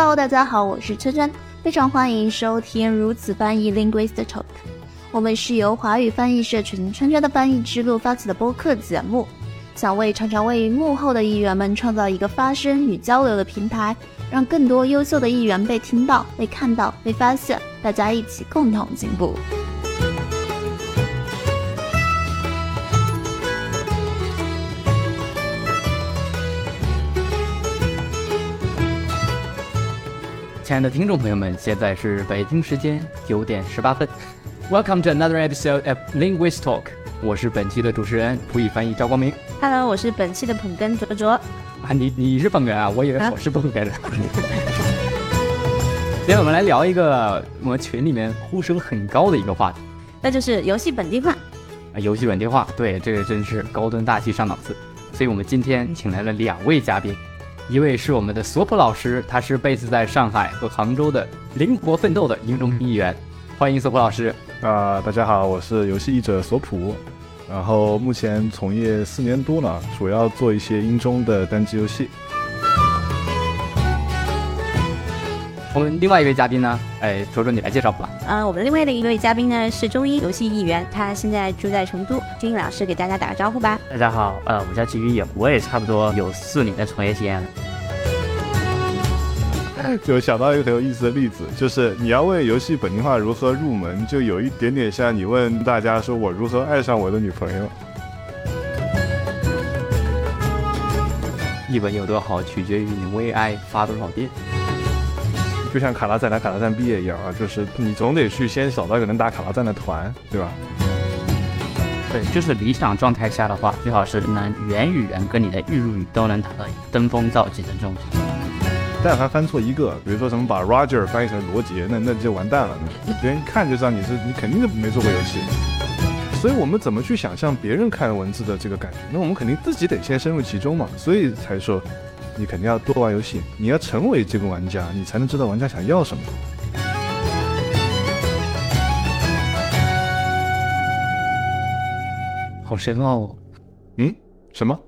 Hello，大家好，我是圈圈，非常欢迎收听如此翻译 Linguist Talk。我们是由华语翻译社群圈圈的翻译之路发起的播客节目，想为常常为幕后的译员们创造一个发声与交流的平台，让更多优秀的译员被听到、被看到、被发现，大家一起共同进步。亲爱的听众朋友们，现在是北京时间九点十八分。Welcome to another episode of Linguist Talk。我是本期的主持人普语翻译赵光明。Hello，我是本期的捧哏卓卓。啊，你你是捧哏啊？我以为我是捧哏的。今天我们来聊一个我们群里面呼声很高的一个话题那就是游戏本地化。啊，游戏本地化。对，这个真是高端大气上档次。所以我们今天请来了两位嘉宾，一位是我们的索普老师，他是 base 在上海和杭州的灵活奋斗的英中一员，欢迎索普老师。啊、大家好，我是游戏译者索普，然后目前从业四年多了，主要做一些英中的单机游戏。我们另外一位嘉宾呢，哎，卓卓你来介绍吧。呃，我们另外的一位嘉宾呢是中英游戏艺员，他现在住在成都。金英老师给大家打个招呼吧。大家好，呃，我叫季于野，我也差不多有四年的从业经验了。就想到一个很有意思的例子，就是你要问游戏本地化如何入门，就有一点点像你问大家说我如何爱上我的女朋友。一本有多好，取决于你为爱发多少遍。就像卡拉赞打卡拉赞毕业一样啊，就是你总得去先找到一个能打卡拉赞的团，对吧？对，就是理想状态下的话，最好是能言语人跟你的预入语都能达到登峰造极的这种。但凡翻错一个，比如说什么把 Roger 翻译成罗杰，那那就完蛋了，那别人一看就知道你是你肯定是没做过游戏。所以我们怎么去想象别人看文字的这个感觉？那我们肯定自己得先深入其中嘛，所以才说你肯定要多玩游戏，你要成为这个玩家，你才能知道玩家想要什么。好深奥哦。嗯，什么？